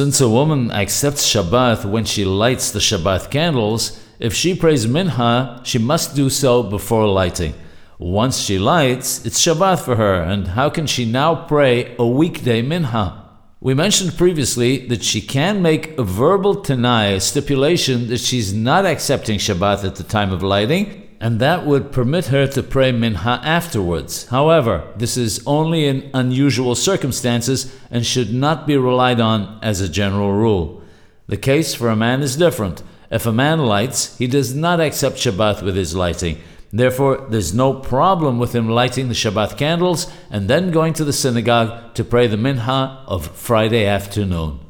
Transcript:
Since a woman accepts Shabbat when she lights the Shabbat candles, if she prays Minha, she must do so before lighting. Once she lights, it's Shabbat for her, and how can she now pray a weekday Minha? We mentioned previously that she can make a verbal Tanai, a stipulation that she's not accepting Shabbat at the time of lighting, and that would permit her to pray minha afterwards. However, this is only in unusual circumstances and should not be relied on as a general rule. The case for a man is different. If a man lights, he does not accept Shabbat with his lighting. Therefore, there's no problem with him lighting the Shabbat candles and then going to the synagogue to pray the minha of Friday afternoon.